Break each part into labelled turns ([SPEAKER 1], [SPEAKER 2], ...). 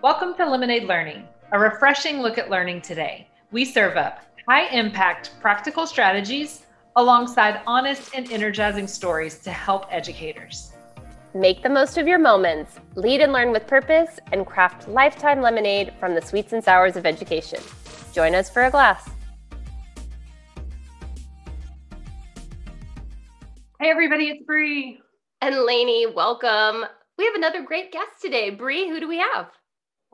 [SPEAKER 1] Welcome to Lemonade Learning, a refreshing look at learning today. We serve up high impact practical strategies alongside honest and energizing stories to help educators.
[SPEAKER 2] Make the most of your moments, lead and learn with purpose, and craft lifetime lemonade from the sweets and sours of education. Join us for a glass.
[SPEAKER 1] Hey, everybody, it's Bree.
[SPEAKER 2] And Lainie, welcome. We have another great guest today. Bree, who do we have?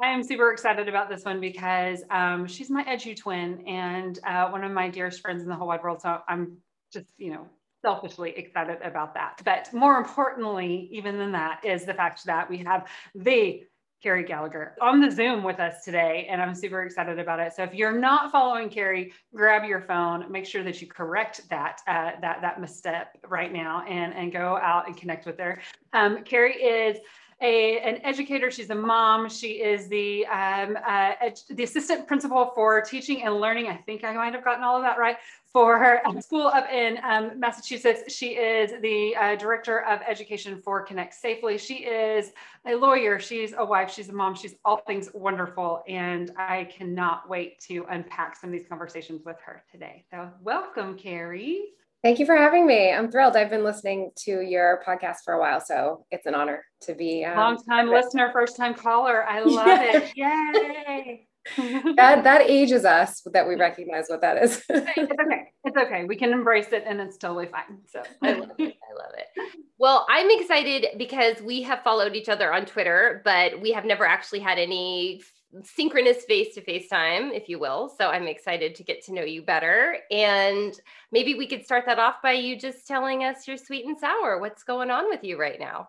[SPEAKER 1] I am super excited about this one because um, she's my edu twin and uh, one of my dearest friends in the whole wide world. So I'm just, you know, selfishly excited about that. But more importantly, even than that, is the fact that we have the Kerry Gallagher on the Zoom with us today, and I'm super excited about it. So if you're not following Kerry, grab your phone, make sure that you correct that uh, that that misstep right now, and and go out and connect with her. Um, Kerry is a, an educator. She's a mom. She is the um, uh, the assistant principal for teaching and learning. I think I might have gotten all of that right for her school up in um, Massachusetts. She is the uh, director of education for ConnectSafely. She is a lawyer. She's a wife. She's a mom. She's all things wonderful. And I cannot wait to unpack some of these conversations with her today. So, welcome, Kerry.
[SPEAKER 3] Thank you for having me. I'm thrilled. I've been listening to your podcast for a while, so it's an honor to be
[SPEAKER 1] um, long time listener, first time caller. I love it. Yay!
[SPEAKER 3] that that ages us that we recognize what that is.
[SPEAKER 1] it's okay. It's okay. We can embrace it and it's totally fine. So
[SPEAKER 2] I love it. I love it. Well, I'm excited because we have followed each other on Twitter, but we have never actually had any synchronous face to face time, if you will. So I'm excited to get to know you better. And maybe we could start that off by you just telling us your sweet and sour. What's going on with you right now?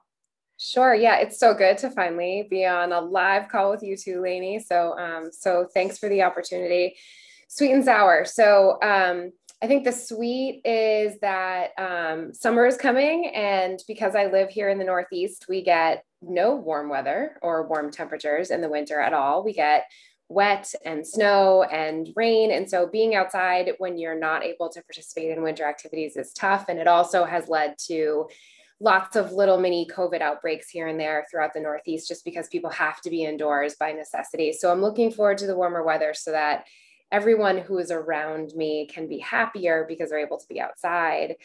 [SPEAKER 3] Sure. Yeah, it's so good to finally be on a live call with you too, Lainie. So, um, so thanks for the opportunity. Sweet and sour. So, um, I think the sweet is that um, summer is coming, and because I live here in the Northeast, we get no warm weather or warm temperatures in the winter at all. We get wet and snow and rain. And so being outside when you're not able to participate in winter activities is tough. And it also has led to lots of little mini COVID outbreaks here and there throughout the Northeast just because people have to be indoors by necessity. So I'm looking forward to the warmer weather so that everyone who is around me can be happier because they're able to be outside.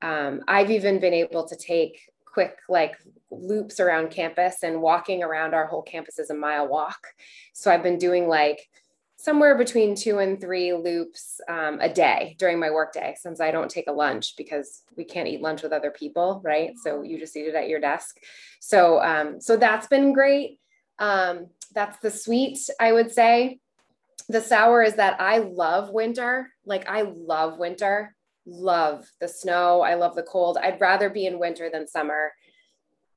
[SPEAKER 3] Um, I've even been able to take quick like loops around campus and walking around our whole campus is a mile walk. So I've been doing like somewhere between two and three loops um, a day during my workday since I don't take a lunch because we can't eat lunch with other people, right? So you just eat it at your desk. So um, so that's been great. Um, that's the sweet, I would say. The sour is that I love winter. Like I love winter. Love the snow. I love the cold. I'd rather be in winter than summer.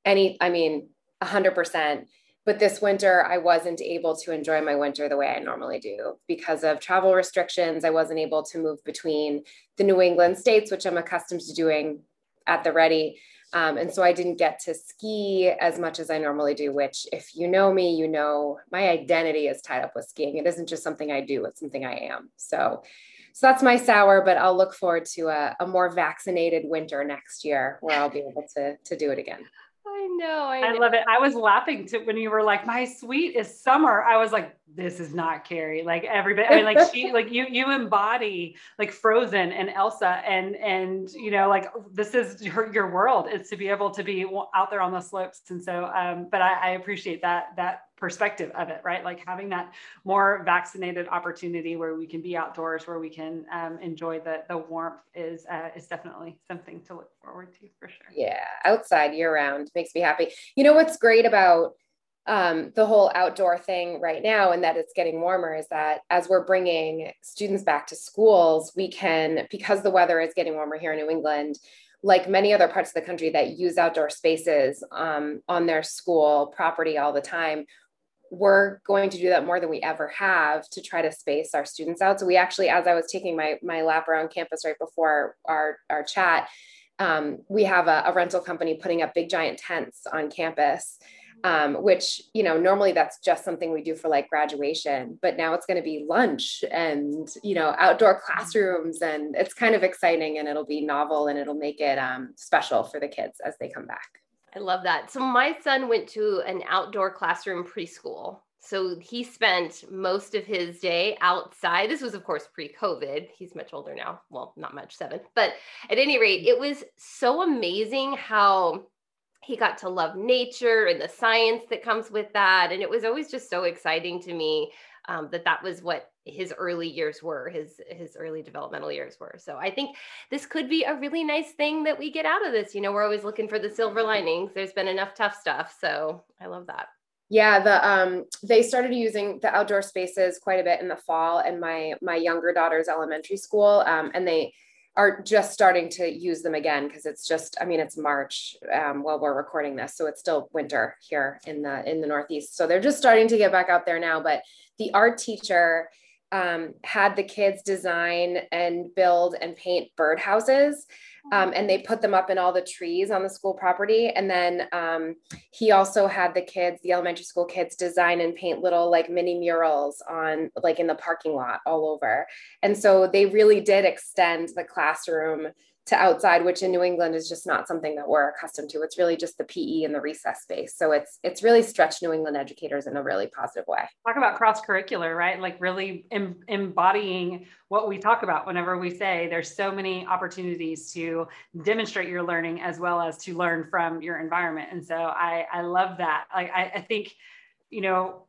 [SPEAKER 3] Any, I mean, a hundred percent but this winter i wasn't able to enjoy my winter the way i normally do because of travel restrictions i wasn't able to move between the new england states which i'm accustomed to doing at the ready um, and so i didn't get to ski as much as i normally do which if you know me you know my identity is tied up with skiing it isn't just something i do it's something i am so so that's my sour but i'll look forward to a, a more vaccinated winter next year where i'll be able to to do it again
[SPEAKER 2] I know. I,
[SPEAKER 1] I love it. I was laughing to when you were like, "My sweet is summer." I was like, "This is not Kerry." Like everybody, I mean, like she, like you, you embody like Frozen and Elsa, and and you know, like this is your your world. Is to be able to be out there on the slopes, and so, um, but I, I appreciate that that perspective of it, right? Like having that more vaccinated opportunity where we can be outdoors, where we can um, enjoy the the warmth is uh, is definitely something to look forward to for sure.
[SPEAKER 3] Yeah, outside year round makes me happy. You know what's great about um, the whole outdoor thing right now and that it's getting warmer is that as we're bringing students back to schools, we can, because the weather is getting warmer here in New England, like many other parts of the country that use outdoor spaces um, on their school property all the time, we're going to do that more than we ever have to try to space our students out. So we actually, as I was taking my my lap around campus right before our our chat, um, we have a, a, rental company putting up big giant tents on campus. Um, which you know normally that's just something we do for like graduation but now it's going to be lunch and you know outdoor classrooms and it's kind of exciting and it'll be novel and it'll make it um, special for the kids as they come back
[SPEAKER 2] I love that. So my son went to an outdoor classroom preschool. So he spent most of his day outside. This was, of course, pre COVID. He's much older now. Well, not much, seven. But at any rate, it was so amazing how he got to love nature and the science that comes with that. And it was always just so exciting to me um, that that was what his early years were his his early developmental years were so i think this could be a really nice thing that we get out of this you know we're always looking for the silver linings there's been enough tough stuff so i love that
[SPEAKER 3] yeah the um they started using the outdoor spaces quite a bit in the fall and my my younger daughter's elementary school um, and they are just starting to use them again because it's just i mean it's march um, while we're recording this so it's still winter here in the in the northeast. So they're just starting to get back out there now but the art teacher um, had the kids design and build and paint birdhouses. Um, and they put them up in all the trees on the school property. And then um, he also had the kids, the elementary school kids, design and paint little like mini murals on like in the parking lot all over. And so they really did extend the classroom to outside, which in New England is just not something that we're accustomed to. It's really just the PE and the recess space. So it's it's really stretched New England educators in a really positive way.
[SPEAKER 1] Talk about cross curricular, right? Like really em- embodying what we talk about whenever we say there's so many opportunities to demonstrate your learning as well as to learn from your environment. And so I I love that. Like I, I think you know,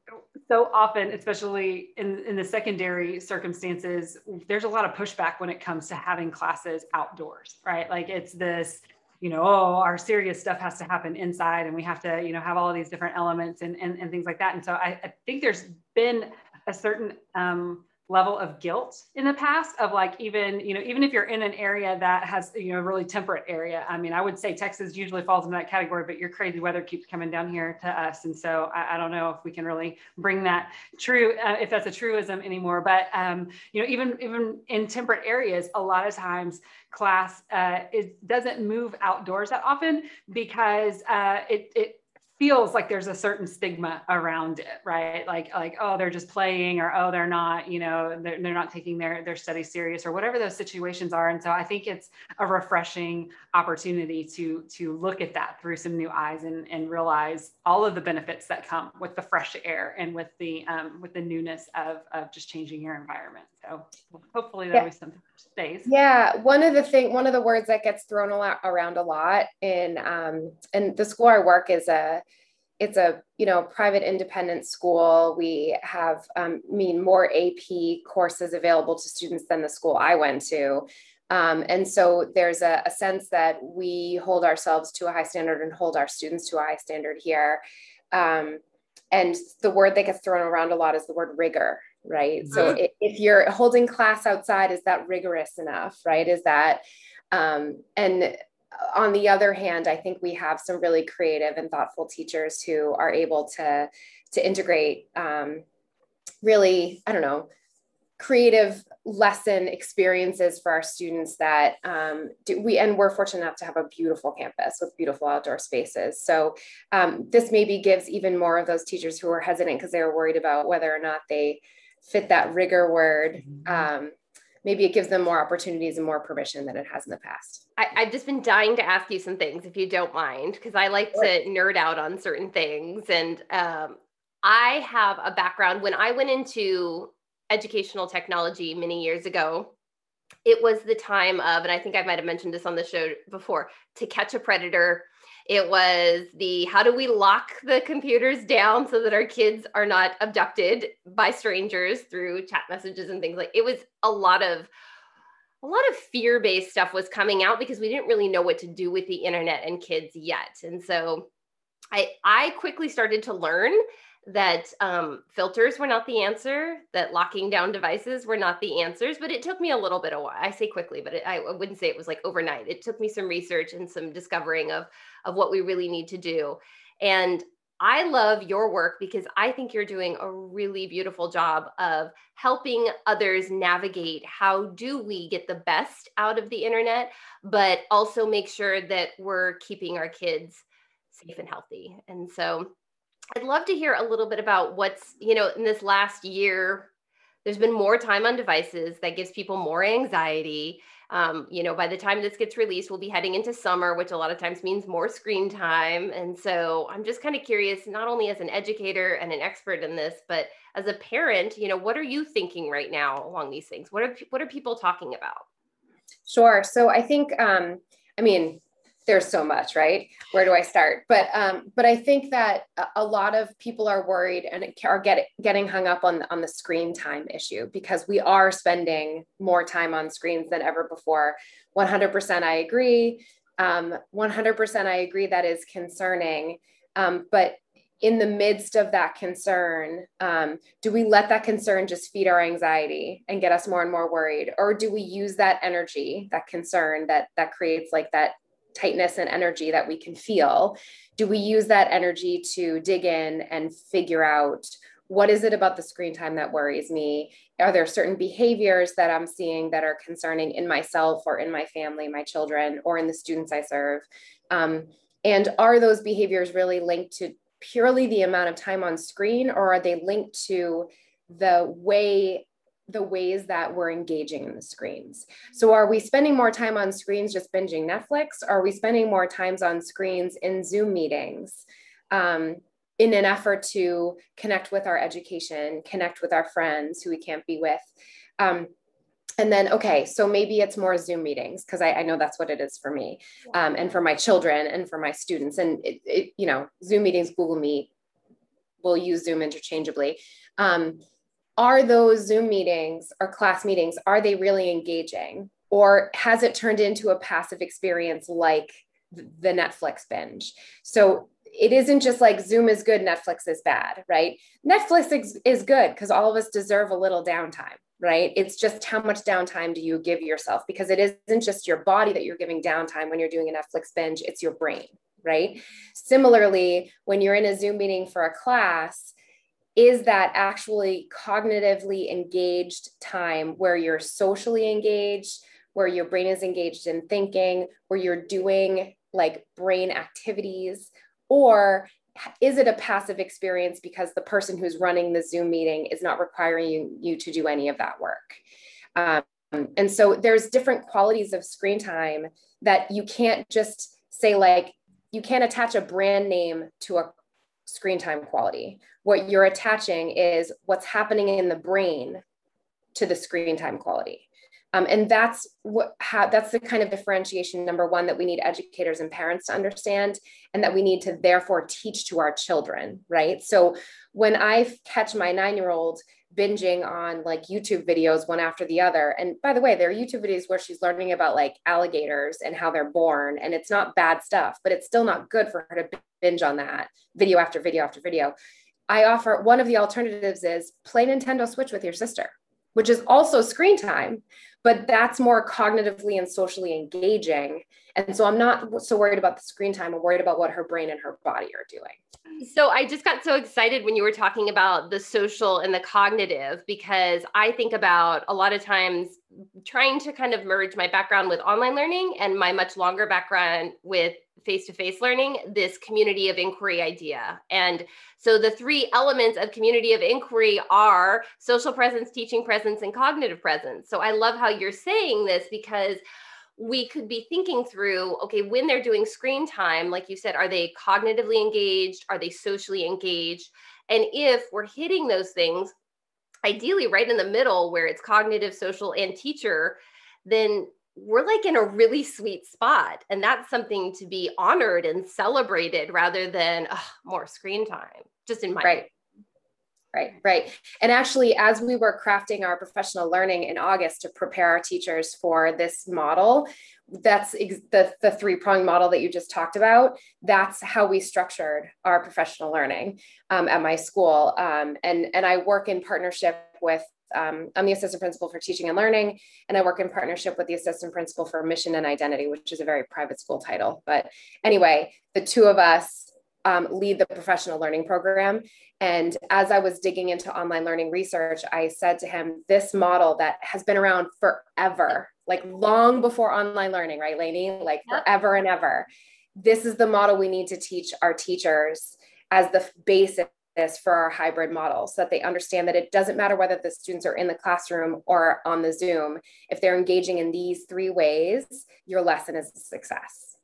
[SPEAKER 1] so often, especially in, in the secondary circumstances, there's a lot of pushback when it comes to having classes outdoors, right? Like it's this, you know, oh, our serious stuff has to happen inside and we have to, you know, have all these different elements and, and, and things like that. And so I, I think there's been a certain um, level of guilt in the past of like even you know even if you're in an area that has you know a really temperate area i mean i would say texas usually falls into that category but your crazy weather keeps coming down here to us. And so i, I don't know if we can really bring that true uh, if that's a truism anymore. But um, you know even even in temperate areas a lot of times class uh, it doesn't move outdoors that often because uh, it, it feels like there's a certain stigma around it right? Like like oh they're just playing or oh they're not you know they're, they're not taking their their study serious or whatever those situations are. And so i think it's a refreshing opportunity to to look at that through some new eyes and and realize all of the benefits that come with the fresh air and with the um, with the newness of of just changing your environment. So hopefully that yeah. be some space.
[SPEAKER 3] Yeah. One of the thing one of the words that gets thrown a lot around a lot in um and the school i work is a it's a you know private independent school. We have um, mean more ap courses available to students than the school i went to. Um, and so there's a, a, sense that we hold ourselves to a high standard and hold our students to a high standard here. Um, and the word that gets thrown around a lot is the word rigor right? Mm-hmm. so if, if you're holding class outside is that rigorous enough right? Is that um, and on the other hand, I think we have some really creative and thoughtful teachers who are able to to integrate um, really, I don't know, creative lesson experiences for our students that um, do, we and we're fortunate enough to have a beautiful campus with beautiful outdoor spaces so um, this maybe gives even more of those teachers who are hesitant because they are worried about whether or not they fit that rigor word mm-hmm. um, maybe it gives them more opportunities and more permission than it has in the past.
[SPEAKER 2] I, have just been dying to ask you some things, if you don't mind, because I like to nerd out on certain things. And um, I have a background when I went into educational technology many years ago. It was the time of, and I think I might have mentioned this on the show before, to catch a predator it was the how do we lock the computers down so that our kids are not abducted by strangers through chat messages and things like it was a lot of a lot of fear-based stuff was coming out because we didn't really know what to do with the internet and kids yet. And so I I quickly started to learn that um, filters were not the answer, that locking down devices were not the answers, but it took me a little bit of while. I say quickly, but it, I wouldn't say it was like overnight. It took me some research and some discovering of, of what we really need to do. And I love your work because I think you're doing a really beautiful job of helping others navigate how do we get the best out of the internet, but also make sure that we're keeping our kids safe and healthy. And so I'd love to hear a little bit about what's, you know, in this last year, there's been more time on devices that gives people more anxiety. Um, you know, by the time this gets released, we'll be heading into summer, which a lot of times means more screen time. And so I'm just kind of curious, not only as an educator and an expert in this, but as a parent, you know, what are you thinking right now along these things? What are what are people talking about?
[SPEAKER 3] Sure. So I think, um, I mean, there's so much, right? Where do I start? But um, but I think that a lot of people are worried and are get, getting hung up on on the screen time issue because we are spending more time on screens than ever before. 100% I agree. Um, 100% I agree that is concerning. Um, but in the midst of that concern, um, do we let that concern just feed our anxiety and get us more and more worried, or do we use that energy, that concern that that creates like that tightness and energy that we can feel do we use that energy to dig in and figure out what is it about the screen time that worries me? Are there certain behaviors that i'm seeing that are concerning in myself or in my family my children or in the students i serve? Um, and are those behaviors really linked to purely the amount of time on screen or are they linked to the way the ways that we're engaging in the screens. So are we spending more time on screens just binging Netflix? Are we spending more times on screens in Zoom meetings um, in an effort to connect with our education, connect with our friends who we can't be with? Um, and then, okay, so maybe it's more Zoom meetings because I, I, know that's what it is for me um, and for my children and for my students. And, it, it, you know, Zoom meetings, Google Meet, we'll use Zoom interchangeably. Um, are those Zoom meetings or class meetings, are they really engaging? Or has it turned into a passive experience like the Netflix binge? So it isn't just like Zoom is good, Netflix is bad, right? Netflix is good because all of us deserve a little downtime, right? It's just how much downtime do you give yourself? Because it isn't just your body that you're giving downtime when you're doing a Netflix binge, it's your brain, right? Similarly, when you're in a Zoom meeting for a class, is that actually cognitively engaged time where you're socially engaged, where your brain is engaged in thinking, where you're doing like brain activities? Or is it a passive experience because the person who's running the Zoom meeting is not requiring you, you to do any of that work? Um, and so there's different qualities of screen time that you can't just say, like, you can't attach a brand name to a screen time quality. What you're attaching is what's happening in the brain to the screen time quality. Um, and that's what how, that's the kind of differentiation number one that we need educators and parents to understand and that we need to therefore teach to our children right so when i catch my nine year old binging on like YouTube videos one after the other. And by the way, there are YouTube videos where she's learning about like alligators and how they're born, and it's not bad stuff, but it's still not good for her to binge on that video after video after video. I offer one of the alternatives is play Nintendo Switch with your sister, which is also screen time, but that's more cognitively and socially engaging. And so I'm not so worried about the screen time. I'm worried about what her brain and her body are doing.
[SPEAKER 2] So I just got so excited when you were talking about the social and the cognitive because I think about a lot of times trying to kind of merge my background with online learning and my much longer background with face to face learning, this community of inquiry idea. And so the three elements of community of inquiry are social presence, teaching presence, and cognitive presence. So I love how you're saying this because we could be thinking through okay when they're doing screen time like you said are they cognitively engaged are they socially engaged and if we're hitting those things ideally right in the middle where it's cognitive social and teacher then we're like in a really sweet spot and that's something to be honored and celebrated rather than more screen time just in my
[SPEAKER 3] right. right right. And actually as we were crafting our professional learning in august to prepare our teachers for this model that's ex- the, the three prong model that you just talked about that's how we structured our professional learning um, at my school. Um, and and i work in partnership with um, I'm the assistant principal for teaching and learning, and I work in partnership with the assistant principal for mission and identity, which is a very private school title. But anyway, the two of us um, lead the professional learning program. And as I was digging into online learning research, I said to him, This model that has been around forever, like long before online learning, right, Lainie? Like forever and ever. This is the model we need to teach our teachers as the basis this for our hybrid model so that they understand that it doesn't matter whether the students are in the classroom or on the Zoom. If they're engaging in these three ways, your lesson is a success.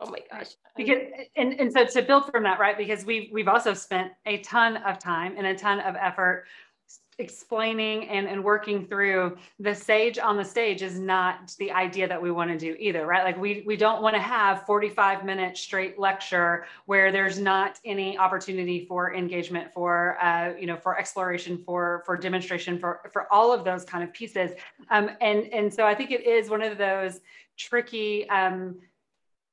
[SPEAKER 2] Oh my gosh.
[SPEAKER 1] Because and, and so to build from that, right? Because we've we've also spent a ton of time and a ton of effort explaining and, and working through the sage on the stage is not the idea that we want to do either right? Like we we don't want to have 45 minute straight lecture where there's not any opportunity for engagement for uh, you know for exploration for for demonstration for for all of those kind of pieces. Um, and and so i think it is one of those tricky um,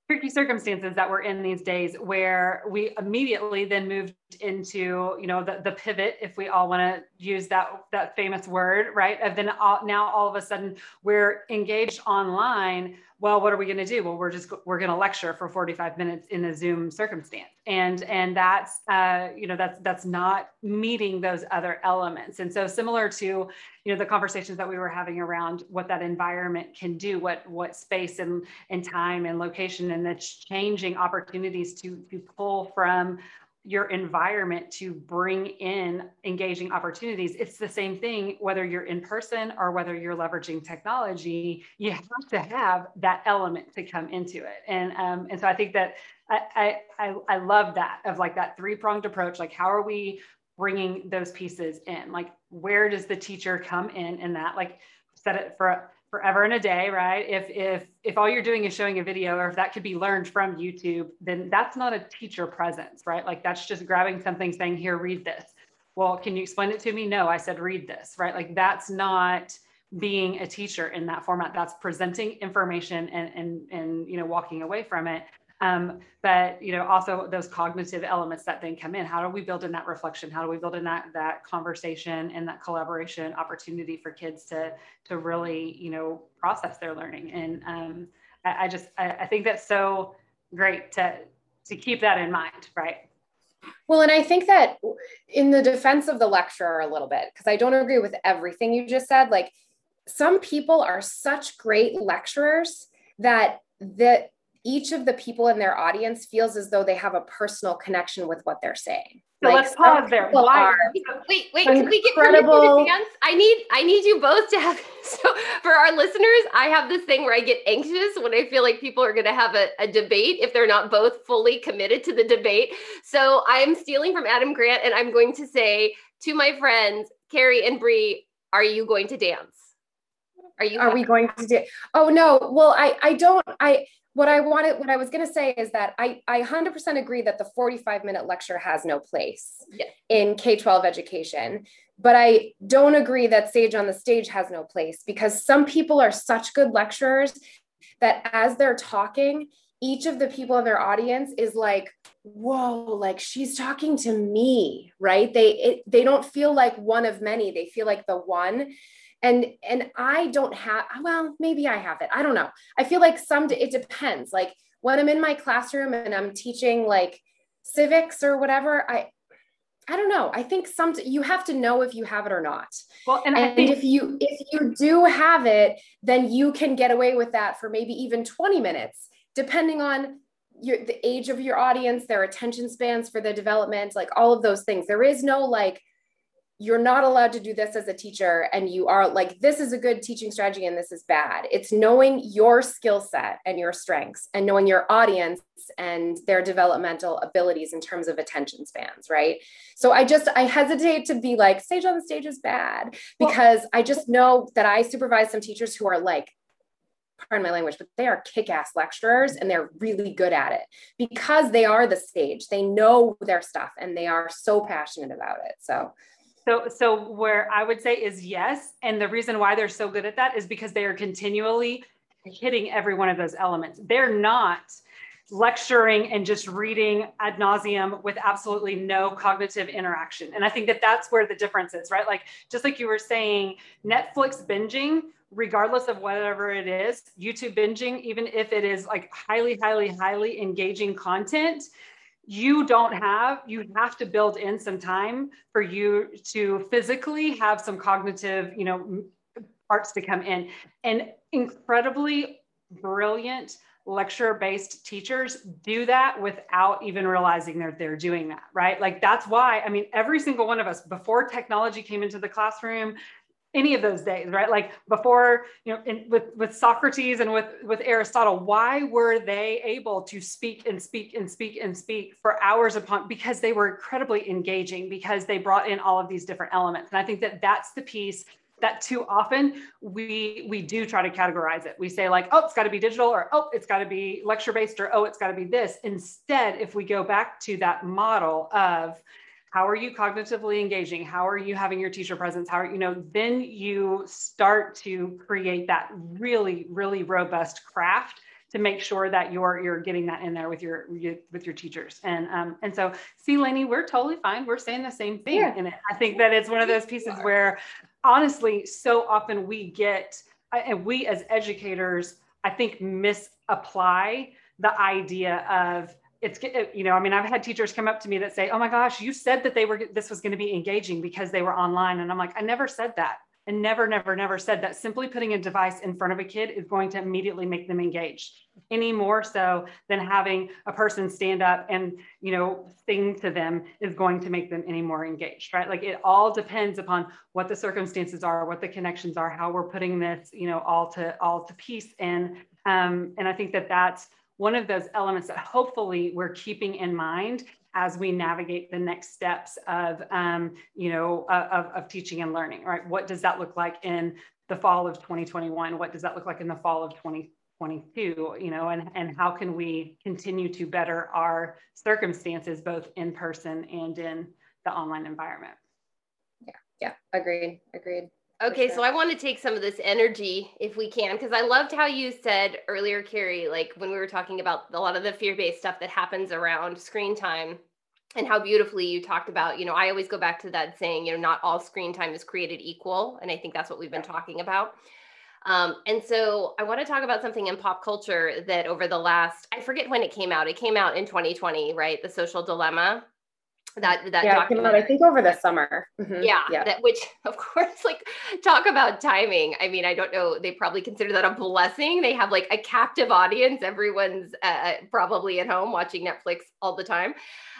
[SPEAKER 1] tricky circumstances that we're in these days where we immediately then moved into you know the, the pivot if we all want to use that that famous word right? And then all, now all of a sudden we're engaged online well what are we going to do? Well we're just we're going to lecture for 45 minutes in a zoom circumstance. And and that's uh, you know that's that's not meeting those other elements. And so similar to you know the conversations that we were having around what that environment can do what what space and and time and location and the changing opportunities to to pull from your environment to bring in engaging opportunities. It's the same thing whether you're in person or whether you're leveraging technology. You have to have that element to come into it, and um, and so I think that I, I I love that of like that three pronged approach. Like how are we bringing those pieces in? Like where does the teacher come in in that? Like set it for forever and a day, right? If if if all you're doing is showing a video or if that could be learned from YouTube, then that's not a teacher presence, right? Like that's just grabbing something saying, "Here, read this." Well, can you explain it to me? No, I said read this, right? Like that's not being a teacher in that format. That's presenting information and and and you know walking away from it. Um, but you know, also those cognitive elements that then come in. How do we build in that reflection? How do we build in that that conversation and that collaboration opportunity for kids to to really you know process their learning? And um, I, I, just I, I think that's so great to to keep that in mind, right?
[SPEAKER 3] Well, and I think that in the defense of the lecturer a little bit, because I don't agree with everything you just said, like some people are such great lecturers that that each of the people in their audience feels as though they have a personal connection with what they're saying.
[SPEAKER 1] So like let's pause there. Why?
[SPEAKER 2] Wait, wait, can we get incredible... dance? I need I need you both to have so for our listeners, I have this thing where I get anxious when I feel like people are gonna have a, a debate if they're not both fully committed to the debate. So I'm stealing from Adam Grant and I'm going to say to my friends, Kerry and Bree, are you going to dance?
[SPEAKER 3] Are you are we going to do oh no well I I don't I what I wanted, what I was going to say is that I, I 100% agree that the 45 minute lecture has no place yeah. in K 12 education. But I don't agree that Sage on the Stage has no place because some people are such good lecturers that as they're talking, each of the people in their audience is like, whoa, like she's talking to me, right? They, it, they don't feel like one of many, they feel like the one and and i don't have well maybe i have it i don't know i feel like some it depends like when i'm in my classroom and i'm teaching like civics or whatever i I don't know. I think some you have to know if you have it or not. Well, and, and think- if you if you do have it, then you can get away with that for maybe even 20 minutes, depending on your the age of your audience, their attention spans for the development, like all of those things. There is no like you're not allowed to do this as a teacher and you are like this is a good teaching strategy and this is bad it's knowing your skill set and your strengths and knowing your audience and their developmental abilities in terms of attention spans right so i just i hesitate to be like sage on the stage is bad because well, i just know that i supervise some teachers who are like pardon my language, but they are kick ass lecturers and they're really good at it because they are the stage. They know their stuff and they are so passionate about it. So
[SPEAKER 1] so, so where I would say is yes. And the reason why they're so good at that is because they are continually hitting every one of those elements. They're not lecturing and just reading ad nauseum with absolutely no cognitive interaction. And I think that that's where the difference is, right? Like, just like you were saying, Netflix binging, regardless of whatever it is, YouTube binging, even if it is like highly, highly, highly engaging content, you don't have you have to build in some time for you to physically have some cognitive you know parts to come in and incredibly brilliant lecture based teachers do that without even realizing that they're doing that, right? Like that's why, I mean, every single one of us, before technology came into the classroom, any of those days, right? Like before, you know, in, with with Socrates and with with Aristotle, why were they able to speak and speak and speak and speak for hours upon? Because they were incredibly engaging, because they brought in all of these different elements. And I think that that's the piece that too often we we do try to categorize it. We say like, oh, it's got to be digital, or oh, it's got to be lecture based, or oh, it's got to be this. Instead, if we go back to that model of how are you cognitively engaging? How are you having your teacher presence? How are you know then you start to create that really really robust craft to make sure that you're you're getting that in there with your with your teachers. And um and so see Lainie we're totally fine. We're saying the same thing. Yeah. and I think that it's one of those pieces where honestly so often we get and we as educators I think misapply the idea of it's you know i mean i've had teachers come up to me that say oh my gosh you said that they were this was going to be engaging because they were online. And i'm like i never said that. And never never never said that. Simply putting a device in front of a kid is going to immediately make them engaged any more so than having a person stand up and you know sing to them is going to make them any more engaged right? Like it all depends upon what the circumstances are what the connections are how we're putting this you know all to all to piece and um, and i think that that's one of those elements that hopefully we're keeping in mind as we navigate the next steps of, um, you know, of, of teaching and learning, right? What does that look like in the fall of 2021? What does that look like in the fall of 2022? You know, and, and how can we continue to better our circumstances, both in person and in the online environment?
[SPEAKER 3] Yeah, yeah, agreed, agreed.
[SPEAKER 2] Okay, sure. so I want to take some of this energy if we can, because I loved how you said earlier, Kerry, like when we were talking about a lot of the fear based stuff that happens around screen time and how beautifully you talked about, you know, I always go back to that saying, you know, not all screen time is created equal. And I think that's what we've been talking about. Um, and so I want to talk about something in pop culture that over the last, I forget when it came out, it came out in 2020, right? The social dilemma that that
[SPEAKER 3] yeah, documentary. I think over the summer.
[SPEAKER 2] Mm-hmm. Yeah, yeah, that which of course, like talk about timing. I mean, I don't know. They probably consider that a blessing. They have like a captive audience. Everyone's uh, probably at home watching Netflix all the time.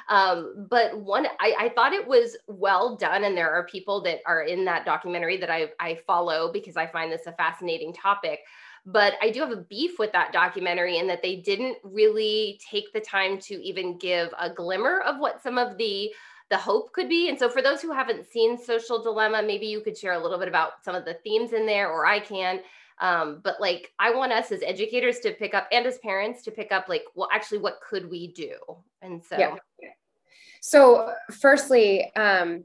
[SPEAKER 2] Um, but one, I, I thought it was well done, and there are people that are in that documentary that I I follow because I find this a fascinating topic. But I do have a beef with that documentary in that they didn't really take the time to even give a glimmer of what some of the the hope could be. And so for those who haven't seen Social Dilemma, maybe you could share a little bit about some of the themes in there, or I can. Um, but like I want us as educators to pick up and as parents to pick up like, well, actually, what could we do? And so yeah.
[SPEAKER 3] So firstly, um,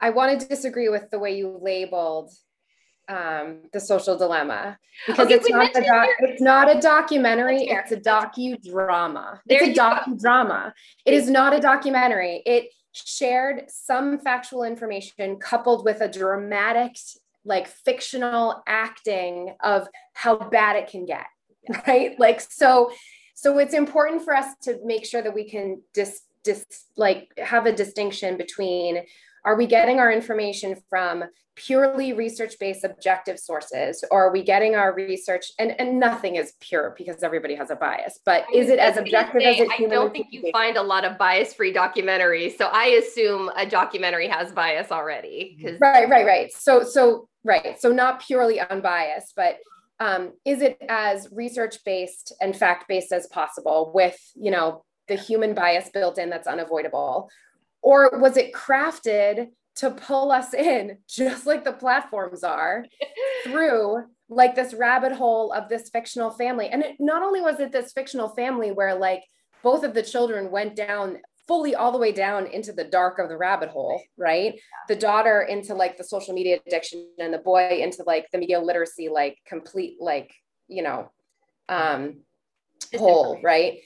[SPEAKER 3] I want to disagree with the way you labeled um, the social dilemma. Because okay, it's not a doc- it's not a documentary it's a docudrama. There it's a docudrama. It is not a documentary. It shared some factual information coupled with a dramatic like fictional acting of how bad it can get right? Like so so it's important for us to make sure that we can dis, dis like have a distinction between are we getting our information from purely research based objective sources or are we getting our research and, and nothing is pure because everybody has a bias but is it as objective say, as it
[SPEAKER 2] i don't think you find a lot of bias free documentaries so i assume a documentary has bias already
[SPEAKER 3] because right right right. So so right. So not purely unbiased but um, is it as research based and fact based as possible with you know the human bias built in that's unavoidable or was it crafted to pull us in just like the platforms are through like this rabbit hole of this fictional family? And it, not only was it this fictional family where like both of the children went down fully all the way down into the dark of the rabbit hole right? The daughter into like the social media addiction and the boy into like the media literacy like complete like you know um hole right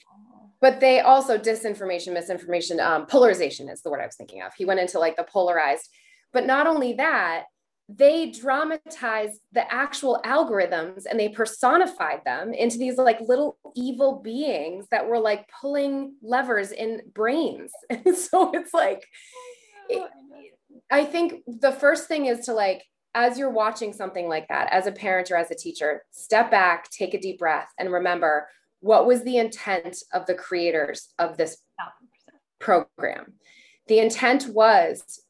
[SPEAKER 3] but they also disinformation, misinformation, um, polarization is the word I was thinking of. He went into like the polarized, but not only that, they dramatized the actual algorithms and they personified them into these like little evil beings that were like pulling levers in brains. And so it's like, I think the first thing is to like, as you're watching something like that, as a parent or as a teacher, step back, take a deep breath, and remember what was the intent of the creators of this program? The intent was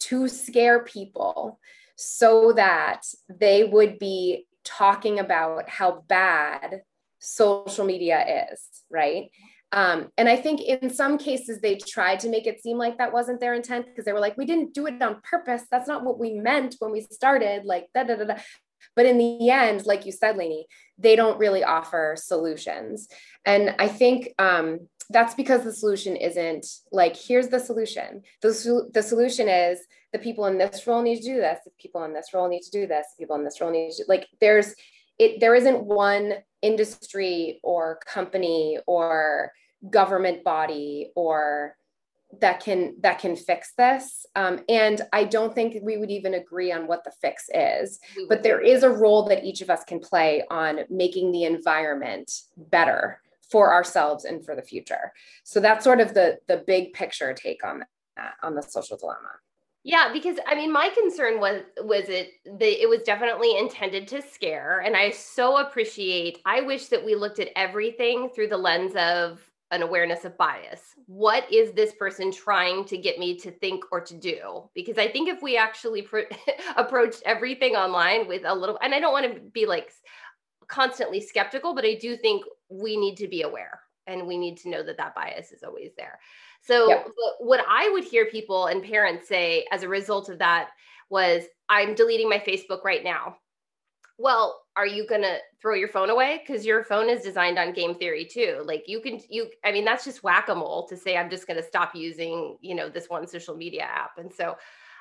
[SPEAKER 3] to scare people so that they would be talking about how bad social media is, right? Um, and I think in some cases they tried to make it seem like that wasn't their intent because they were like, we didn't do it on purpose. That's not what we meant when we started. Like da da da da. But in the end, like you said, Lainie, they don't really offer solutions. And I think um, that's because the solution isn't like, here's the solution. The, the solution is the people in this role need to do this. The people in this role need to do this. The people in this role need to like, there's, it, there isn't one industry or company or government body or that can that can fix this. Um, and i don't think we would even agree on what the fix is but there is a role that each of us can play on making the environment better for ourselves and for the future. So that's sort of the the big picture take on that on the social dilemma.
[SPEAKER 2] Yeah, because I mean, my concern was was it the it was definitely intended to scare, and I so appreciate. I wish that we looked at everything through the lens of an awareness of bias. What is this person trying to get me to think or to do? Because I think if we actually approached everything online with a little, and I don't want to be like constantly skeptical, but I do think we need to be aware and we need to know that that bias is always there. So yep. what I would hear people and parents say as a result of that was I'm deleting my Facebook right now. Well, are you going to throw your phone away cuz your phone is designed on game theory too. Like you can you I mean that's just whack-a-mole to say I'm just going to stop using, you know, this one social media app. And so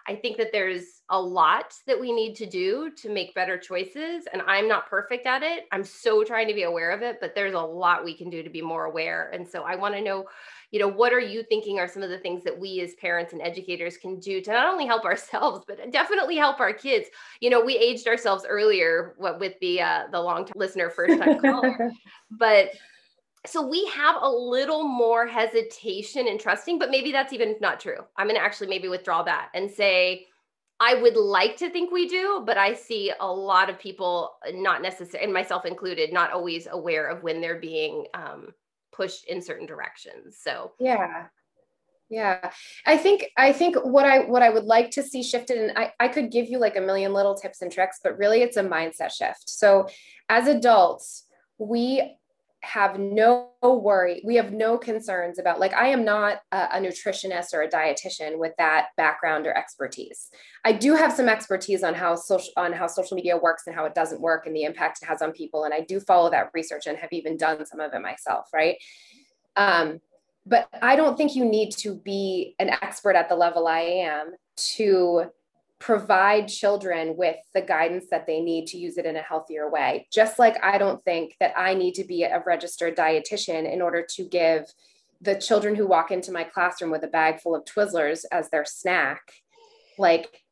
[SPEAKER 2] I think that there's a lot that we need to do to make better choices. And I'm not perfect at it. I'm so trying to be aware of it, but there's a lot we can do to be more aware. And so I want to know, you know, what are you thinking are some of the things that we as parents and educators can do to not only help ourselves, but definitely help our kids. You know, we aged ourselves earlier what with the uh, the long time listener, first time caller, but so we have a little more hesitation in trusting, but maybe that's even not true. I'm going to actually maybe withdraw that and say, I would like to think we do, but I see a lot of people, not necessarily, and myself included, not always aware of when they're being um, pushed in certain directions. So
[SPEAKER 3] yeah, yeah, I think I think what I what I would like to see shifted, and I I could give you like a million little tips and tricks, but really it's a mindset shift. So as adults, we have no worry we have no concerns about like i am not a, a, nutritionist or a dietitian with that background or expertise. I do have some expertise on how social on how social media works and how it doesn't work and the impact it has on people and i do follow that research and have even done some of it myself right? Um, but i don't think you need to be an expert at the level i am to provide children with the guidance that they need to use it in a healthier way. Just like I don't think that I need to be a registered dietitian in order to give the children who walk into my classroom with a bag full of Twizzlers as their snack, like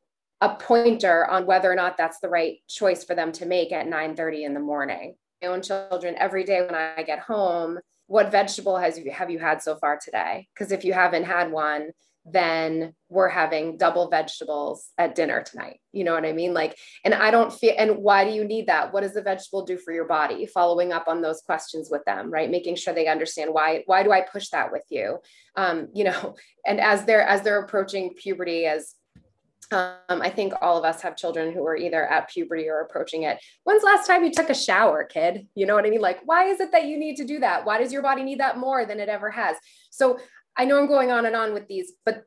[SPEAKER 3] a pointer on whether or not that's the right choice for them to make at 9 30 in the morning. My own children every day when I get home, what vegetable has you have you had so far today? Because if you haven't had one, then we're having double vegetables at dinner tonight. You know what I mean? Like, and I don't feel, and why do you need that? What does the vegetable do for your body? Following up on those questions with them, right? Making sure they understand why, why do I push that with you? Um, you know, and as they're, as they're approaching puberty, as um, I think all of us have children who are either at puberty or approaching it. When's last time you took a shower, kid? You know what I mean? Like, why is it that you need to do that? Why does your body need that more than it ever has? So I know I'm going on and on with these, but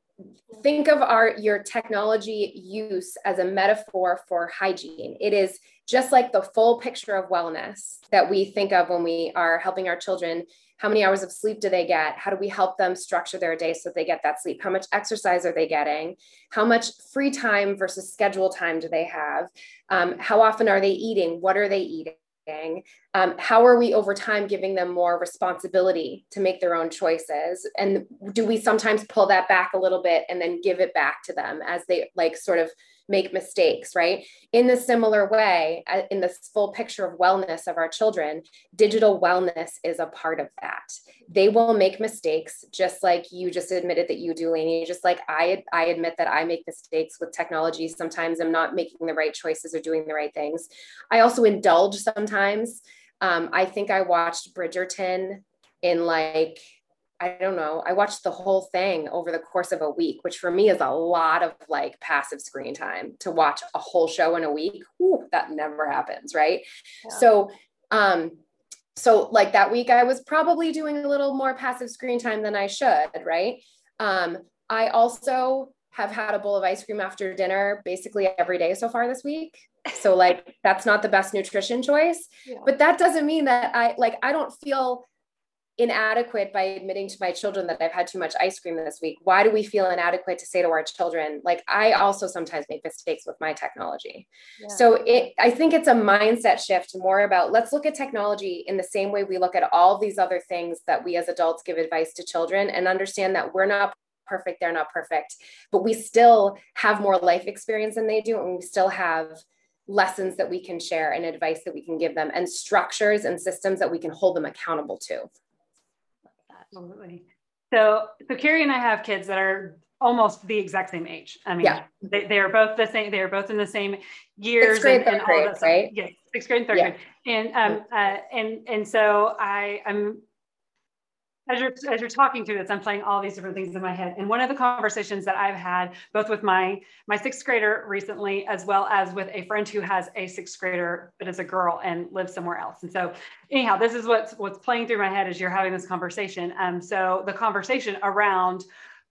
[SPEAKER 3] think of our your technology use as a metaphor for hygiene. It is just like the full picture of wellness that we think of when we are helping our children. How many hours of sleep do they get? How do we help them structure their day so that they get that sleep? How much exercise are they getting? How much free time versus schedule time do they have? Um, how often are they eating? What are they eating? Um, how are we over time giving them more responsibility to make their own choices? And do we sometimes pull that back a little bit and then give it back to them as they like sort of make mistakes, right? In the similar way, uh, in this full picture of wellness of our children, digital wellness is a part of that. They will make mistakes, just like you just admitted that you do, Lainie. Just like I, I admit that I make mistakes with technology. Sometimes I'm not making the right choices or doing the right things. I also indulge sometimes Um, I think I watched Bridgerton in like I don't know. I watched the whole thing over the course of a week, which for me is a lot of like passive screen time to watch a whole show in a week. Whew, that never happens, right? Yeah. So, um, so like that week, I was probably doing a little more passive screen time than I should, right? Um, I also have had a bowl of ice cream after dinner basically every day so far this week. So like that's not the best nutrition choice, yeah. but that doesn't mean that I like I don't feel inadequate by admitting to my children that I've had too much ice cream this week. Why do we feel inadequate to say to our children, like I also sometimes make mistakes with my technology. Yeah. So it, I think it's a mindset shift more about let's look at technology in the same way we look at all these other things that we as adults give advice to children and understand that we're not perfect, they're not perfect, but we still have more life experience than they do. And we still have lessons that we can share and advice that we can give them and structures and systems that we can hold them accountable to.
[SPEAKER 1] Absolutely. So, so Kerry and I have kids that are almost the exact same age. I mean, yeah. they, they are both the same. They are both in the same years.
[SPEAKER 3] Sixth grade, and, and grade, right?
[SPEAKER 1] Yes, sixth grade, and third yeah. grade. And um, uh, and and so I am as you're as you're talking through this, I'm playing all these different things in my head. And one of the conversations that I've had, both with my my sixth grader recently, as well as with a friend who has a sixth grader but is a girl and lives somewhere else. And so, anyhow, this is what's what's playing through my head as you're having this conversation. Um, so the conversation around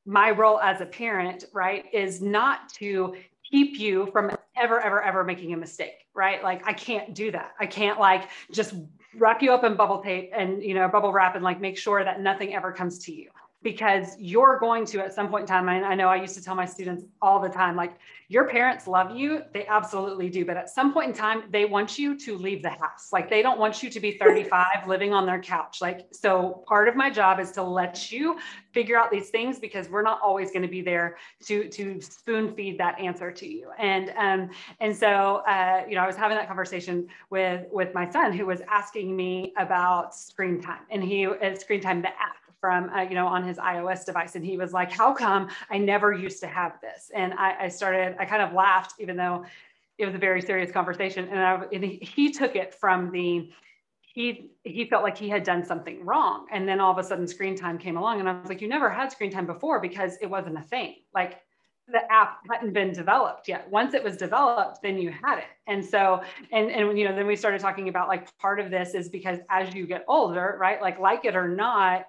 [SPEAKER 1] my role as a parent, right, is not to keep you from ever, ever, ever making a mistake, right? Like I can't do that. I can't like just wrap you up in bubble tape and you know bubble wrap and like make sure that nothing ever comes to you because you're going to at some point in time I, I know i used to tell my students all the time like your parents love you they absolutely do but at some point in time they want you to leave the house. Like they don't want you to be 35 living on their couch. Like so part of my job is to let you figure out these things because we're not always going to be there to to spoon feed that answer to you. And um and so uh you know i was having that conversation with with my son who was asking me about screen time and he uh, screen time the app from uh, you know on his ios device and he was like how come i never used to have this and i, I started i kind of laughed even though it was a very serious conversation and, I, and he, he took it from the he he felt like he had done something wrong and then all of a sudden screen time came along and i was like you never had screen time before because it wasn't a thing like the app hadn't been developed yet. Once it was developed, then you had it. And so, and and you know, then we started talking about like part of this is because as you get older, right? Like like it or not,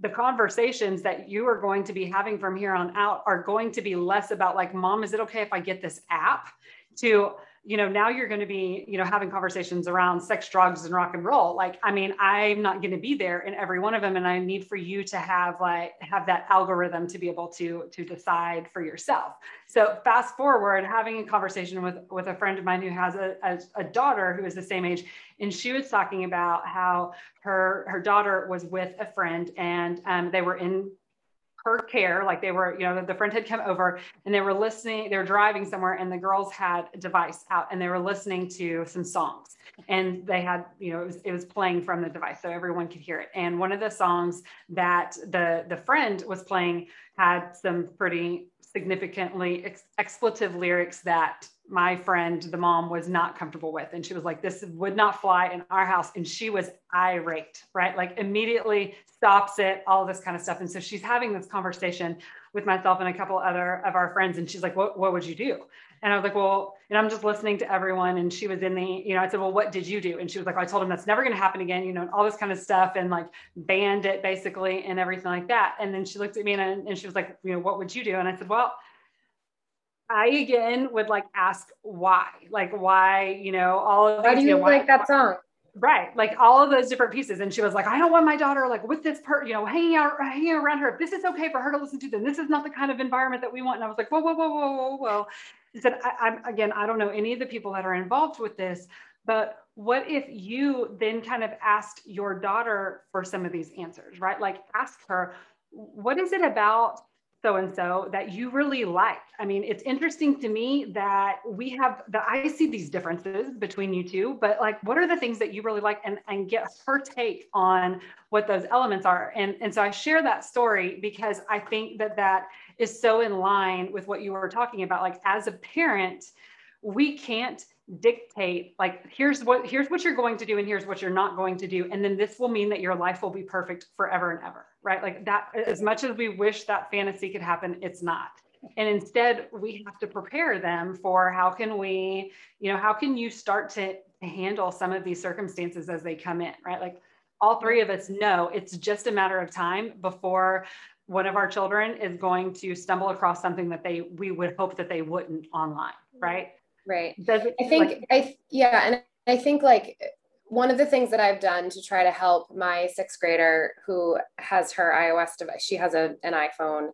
[SPEAKER 1] the conversations that you are going to be having from here on out are going to be less about like mom is it okay if i get this app? to you know now you're going to be you know having conversations around sex drugs and rock and roll. Like i mean i'm not going to be there in every one of them and i need for you to have like have that algorithm to be able to to decide for yourself. So fast forward having a conversation with with a friend of mine who has a, a, a daughter who is the same age and she was talking about how her her daughter was with a friend and um, they were in her care like they were you know the friend had come over and they were listening they were driving somewhere and the girls had a device out and they were listening to some songs. And they had you know it was, it was playing from the device so everyone could hear it. And one of the songs that the the friend was playing had some pretty significantly ex- expletive lyrics that my friend, the mom, was not comfortable with. And she was like, this would not fly in our house. And she was irate, right? Like immediately stops it, all this kind of stuff. And so she's having this conversation with myself and a couple other of our friends. And she's like, what, what would you do? And I was like, well, and I'm just listening to everyone. And she was in the, you know, I said, well, what did you do? And she was like, I told him that's never going to happen again, you know, and all this kind of stuff and like banned it basically and everything like that. And then she looked at me and, and she was like, you know, what would you do? And I said, well, I again would like ask why, like why, you know, all of
[SPEAKER 3] Why do you, know, like that song?
[SPEAKER 1] Right. Like all of those different pieces. And she was like, I don't want my daughter like with this per, you know, hanging out, hanging around her. If this is okay for her to listen to, then this is not the kind of environment that we want. And I was like, whoa, whoa, whoa, whoa, whoa, whoa. She said, I, I'm again, I don't know any of the people that are involved with this, but what if you then kind of asked your daughter for some of these answers, right? Like ask her, what is it about so and so that you really like. I mean, it's interesting to me that we have that I see these differences between you two, but like what are the things that you really like and and get her take on what those elements are. And and so I share that story because I think that that is so in line with what you were talking about like as a parent we can't dictate like here's what here's what you're going to do and here's what you're not going to do and then this will mean that your life will be perfect forever and ever right? Like that as much as we wish that fantasy could happen it's not. And instead we have to prepare them for how can we you know how can you start to handle some of these circumstances as they come in right? Like all three of us know it's just a matter of time before one of our children is going to stumble across something that they we would hope that they wouldn't online right?
[SPEAKER 3] Right. It, I think like- I yeah, and I think like one of the things that I've done to try to help my sixth grader who has her iOS device, she has a, an iPhone.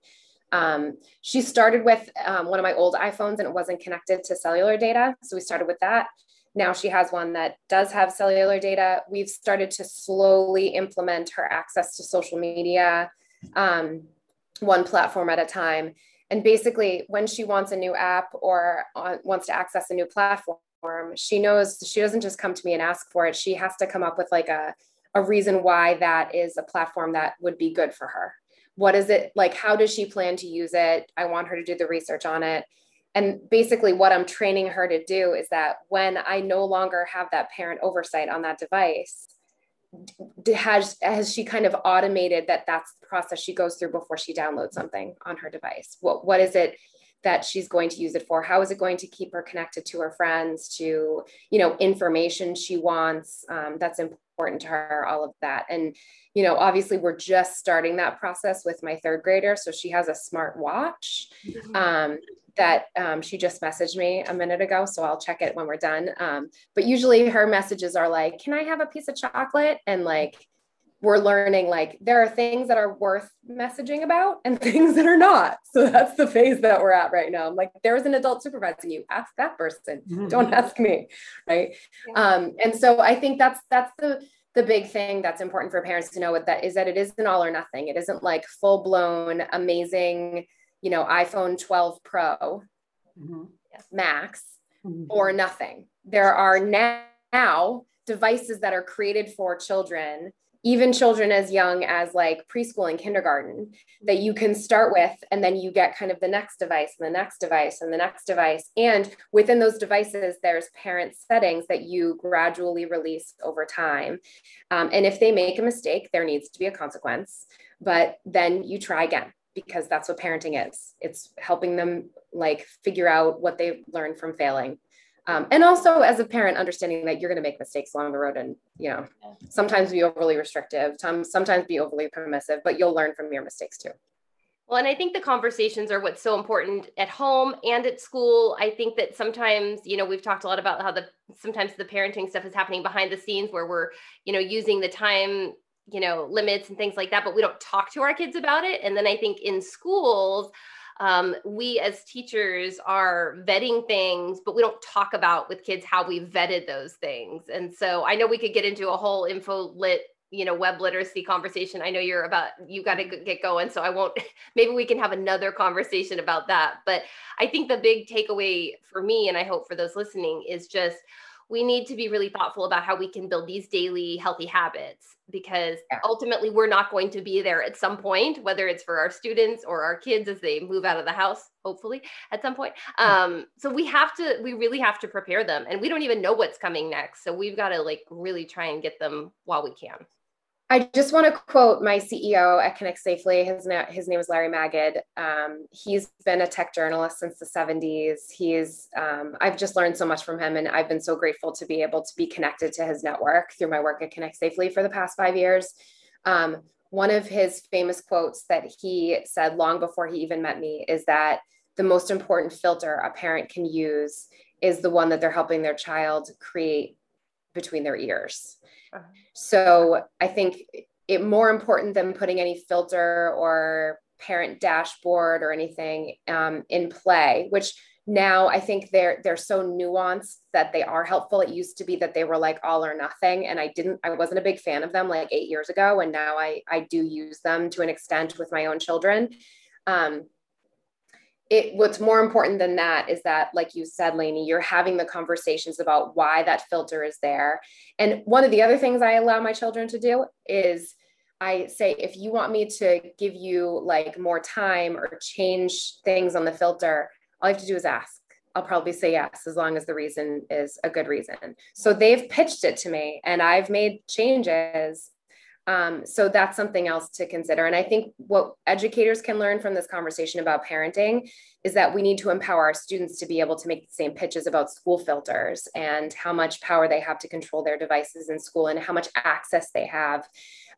[SPEAKER 3] Um, she started with um, one of my old iPhones and it wasn't connected to cellular data. So we started with that. Now she has one that does have cellular data. We've started to slowly implement her access to social media, um, one platform at a time and basically, when she wants a new app or uh, wants to access a new platform, she knows she doesn't just come to me and ask for it. She has to come up with like a, a reason why that is a platform that would be good for her. What is it like? How does she plan to use it? I want her to do the research on it. And basically, what I'm training her to do is that when I no longer have that parent oversight on that device, has has she kind of automated that that's the process she goes through before she downloads something on her device what what is it that she's going to use it for how is it going to keep her connected to her friends to you know information she wants um, that's important to her all of that and you know obviously we're just starting that process with my third grader so she has a smart watch mm-hmm. um, that um, she just messaged me a minute ago, so I'll check it when we're done. Um, but usually her messages are like, "Can I have a piece of chocolate?" and like we're learning like there are things that are worth messaging about and things that are not. So that's the phase that we're at right now. I'm like, there's an adult supervising you. Ask that person. Mm-hmm. Don't ask me, right? Yeah. Um, and so I think that's that's the the big thing that's important for parents to know with that is that it isn't all or nothing. It isn't like full blown amazing you know, iPhone 12 Pro mm-hmm. Max mm-hmm. or nothing. There are now devices that are created for children, even children as young as like preschool and kindergarten, that you can start with, and then you get kind of the next device and the next device and the next device. And within those devices, there's parent settings that you gradually release over time. Um, and if they make a mistake, there needs to be a consequence, but then you try again because that's what parenting is. It's helping them like figure out what they learned from failing. Um, and also as a parent, understanding that you're going to make mistakes along the road and, you know, sometimes be overly restrictive, sometimes be overly permissive, but you'll learn from your mistakes too.
[SPEAKER 2] Well, and I think the conversations are what's so important at home and at school. I think that sometimes, you know, we've talked a lot about how the sometimes the parenting stuff is happening behind the scenes where we're, you know, using the time you know limits and things like that but we don't talk to our kids about it and then i think in schools um, we as teachers are vetting things but we don't talk about with kids how we vetted those things. And so i know we could get into a whole info lit you know web literacy conversation. I know you're about you got to get going so i won't maybe we can have another conversation about that. But i think the big takeaway for me and i hope for those listening is just we need to be really thoughtful about how we can build these daily healthy habits because yeah. ultimately we're not going to be there at some point whether it's for our students or our kids as they move out of the house hopefully at some point. Um, so we have to we really have to prepare them and we don't even know what's coming next. So we've got to like really try and get them while we can
[SPEAKER 3] I just want to quote my CEO at ConnectSafely. His, na- his name is Larry Magid. Um, he's been a tech journalist since the 70s. He's, um, I've just learned so much from him, and I've been so grateful to be able to be connected to his network through my work at ConnectSafely for the past five years. Um, one of his famous quotes that he said long before he even met me is that the most important filter a parent can use is the one that they're helping their child create between their ears. Uh-huh. So I think it more important than putting any filter or parent dashboard or anything um, in play, which now I think they're they're so nuanced that they are helpful. It used to be that they were like all or nothing, and I didn't I wasn't a big fan of them like eight years ago, and now I I do use them to an extent with my own children. Um, it what's more important than that is that like you said Lainie you're having the conversations about why that filter is there and one of the other things I allow my children to do is I say if you want me to give you like more time or change things on the filter all you have to do is ask I'll probably say yes, as long as the reason is a good reason. So they've pitched it to me and I've made changes. Um, so that's something else to consider. And I think what educators can learn from this conversation about parenting is that we need to empower our students to be able to make the same pitches about school filters and how much power they have to control their devices in school and how much access they have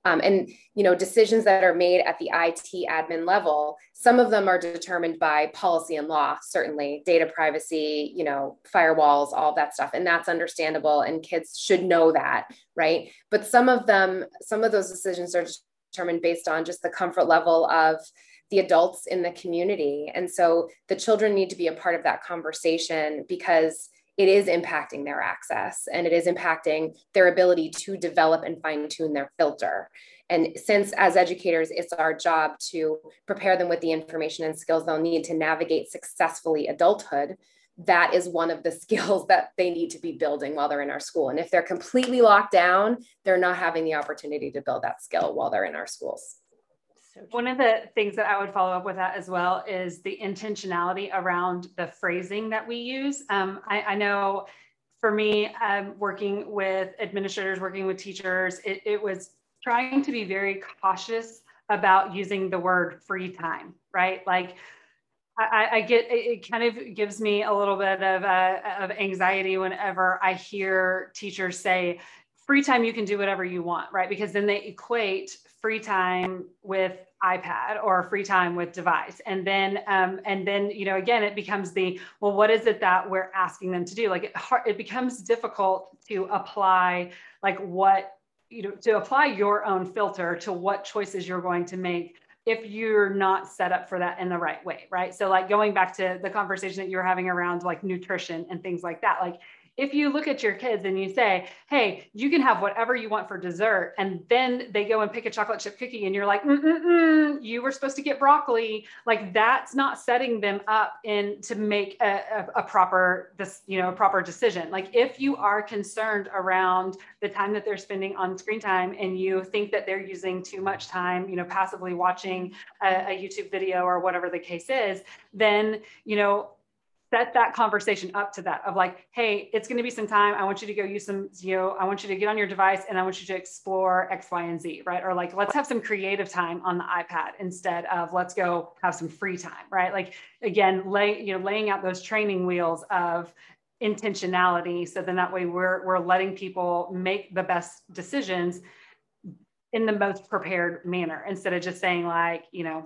[SPEAKER 3] um, and you know decisions that are made at the IT admin level, some of them are determined by policy and law, certainly data privacy, you know, firewalls, all that stuff, and that's understandable. And kids should know that, right? But some of them, some of those decisions are determined based on just the comfort level of the adults in the community. And so the children need to be a part of that conversation because it is impacting their access and it is impacting their ability to develop and fine tune their filter. And since as educators, it's our job to prepare them with the information and skills they'll need to navigate successfully adulthood, that is one of the skills that they need to be building while they're in our school. And if they're completely locked down, they're not having the opportunity to build that skill while they're in our schools.
[SPEAKER 1] One of the things that I would follow up with that as well is the intentionality around the phrasing that we use. Um, I, I, know for me, um, working with administrators, working with teachers, it, it was trying to be very cautious about using the word free time, right? Like I, I, get it kind of gives me a little bit of, uh, of anxiety whenever I hear teachers say, free time, you can do whatever you want, right? Because then they equate free time with iPad or free time with device. And then, um, and then, you know, again, it becomes the, well, what is it that we're asking them to do? Like it, it becomes difficult to apply like what, you know, to apply your own filter to what choices you're going to make if you're not set up for that in the right way, right? So like going back to the conversation that you were having around like nutrition and things like that, like if you look at your kids and you say, hey, you can have whatever you want for dessert, and then they go and pick a chocolate chip cookie, and you're like, Mm-mm-mm, you were supposed to get broccoli, like that's not setting them up in to make a, a, a proper this you know a proper decision. Like if you are concerned around the time that they're spending on screen time, and you think that they're using too much time, you know, passively watching a, a YouTube video or whatever the case is, then you know set that conversation up to that of like, hey, it's going to be some time. I want you to go use some, you know, I want you to get on your device and I want you to explore X, Y, and Z, right? Or like, let's have some creative time on the iPad instead of let's go have some free time, right? Like again, lay, you know, laying out those training wheels of intentionality. So then that way we're we're letting people make the best decisions in the most prepared manner instead of just saying like, you know,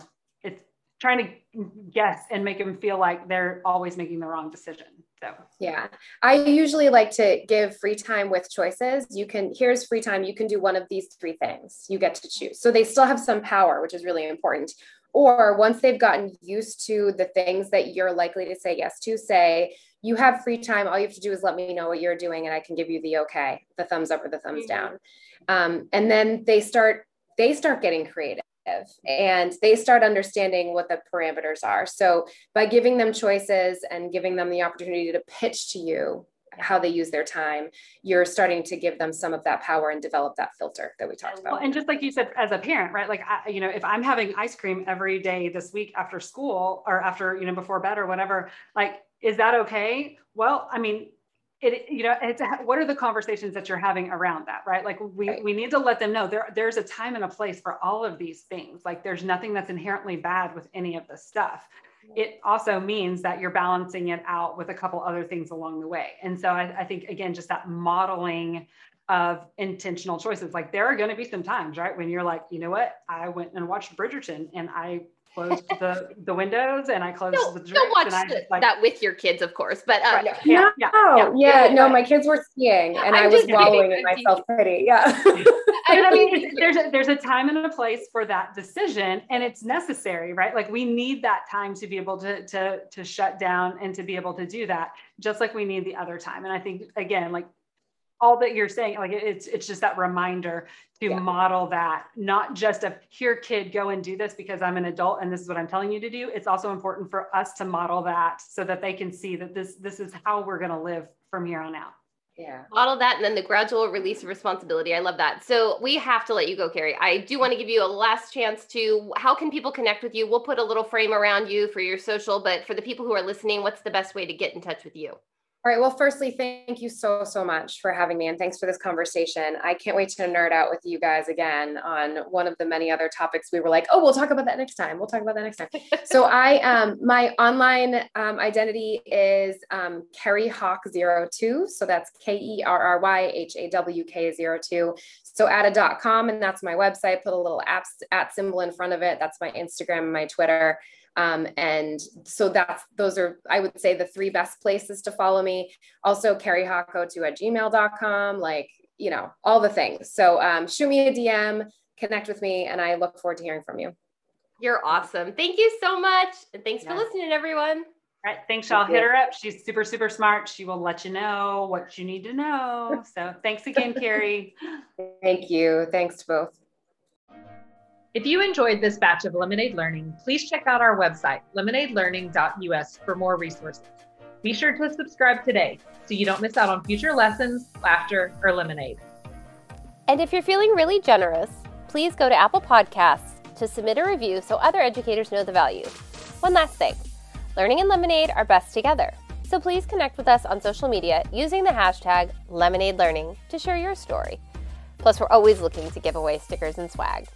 [SPEAKER 1] trying to guess and make them feel like they're always making the wrong decision. So,
[SPEAKER 3] yeah, I usually like to give free time with choices. You can, here's free time. You can do one of these three things. You get to choose. So they still have some power, which is really important. Or once they've gotten used to the things that you're likely to say yes to, say, you have free time. All you have to do is let me know what you're doing, and I can give you the okay, the thumbs up or the thumbs mm-hmm. down. Um, and then they start they start getting creative and they start understanding what the parameters are. So by giving them choices and giving them the opportunity to pitch to you how they use their time, you're starting to give them some of that power and develop that filter that we talked about.
[SPEAKER 1] Well, and just like you said, as a parent, right? Like, I, you know, if I'm having ice cream every day this week after school or after, you know, before bed or whatever, like, is that okay? Well, I mean, it, you know, it's what are the conversations that you're having around that, right? Like we, right. we need to let them know there, there's a time and a place for all of these things. Like there's nothing that's inherently bad with any of this stuff. It also means that you're balancing it out with a couple other things along the way. And so I, I think again, just that modeling of intentional choices. Like there are going to be some times, right, when you're like, you know what, I went and watched Bridgerton and I closed the, the windows and I closed
[SPEAKER 2] no,
[SPEAKER 1] the drinks.
[SPEAKER 2] Don't watch the, like, that with your kids, of course. But um,
[SPEAKER 3] right. yeah, yeah, yeah, yeah, yeah, no, my kids were skiing and I'm i was wallowing in my self pity. Yeah.
[SPEAKER 1] I mean, there's a, there's a time and a place for that decision, and it's necessary, right? Like we need that time to be able to to to shut down and to be able to do that, just like we need the other time. And I think again, like all that you're saying like it's it's just that reminder to yeah. model that not just a here kid go and do this because i'm an adult and this is what i'm telling you to do it's also important for us to model that so that they can see that this this is how we're going to live from here on out
[SPEAKER 3] Yeah.
[SPEAKER 2] Model that and then the gradual release of responsibility. I love that. So we have to let you go, Kerry. I do want to give you a last chance to how can people connect with you? We'll put a little frame around you for your social, but for the people who are listening, what's the best way to get in touch with you?
[SPEAKER 3] All right. Well, firstly, thank you so, so much for having me and thanks for this conversation. I can't wait to nerd out with you guys again on one of the many other topics we were like, oh, we'll talk about that next time. We'll talk about that next time. so I, um, my online um, identity is um, Kerry Hawk02. So that's K-E-R-R-Y-H-A-W-K 02. So add a dot com and that's my website. Put a little at, at symbol in front of it. That's my Instagram and my Twitter. Um, and so that's those are I would say the three best places to follow me. Also kerryhawk02 at gmail.com, like you know, all the things. So um, shoot me a DM, connect with me, and I look forward to hearing from you.
[SPEAKER 2] You're awesome. Thank you so much. And thanks for listening, everyone.
[SPEAKER 1] All right. Thanks, y'all. Hit her up. She's super, super smart. She will let you know what you need to know. So thanks again, Kerry.
[SPEAKER 3] Thank you. Thanks to both.
[SPEAKER 4] If you enjoyed this batch of Lemonade Learning, please check out our website, lemonadelearning.us, for more resources. Be sure to subscribe today so you don't miss out on future lessons, laughter, or lemonade.
[SPEAKER 2] And if you're feeling really generous, please go to Apple Podcasts to submit a review so other educators know the value. One last thing learning and lemonade are best together. So please connect with us on social media using the hashtag Lemonade Learning to share your story. Plus, we're always looking to give away stickers and swag.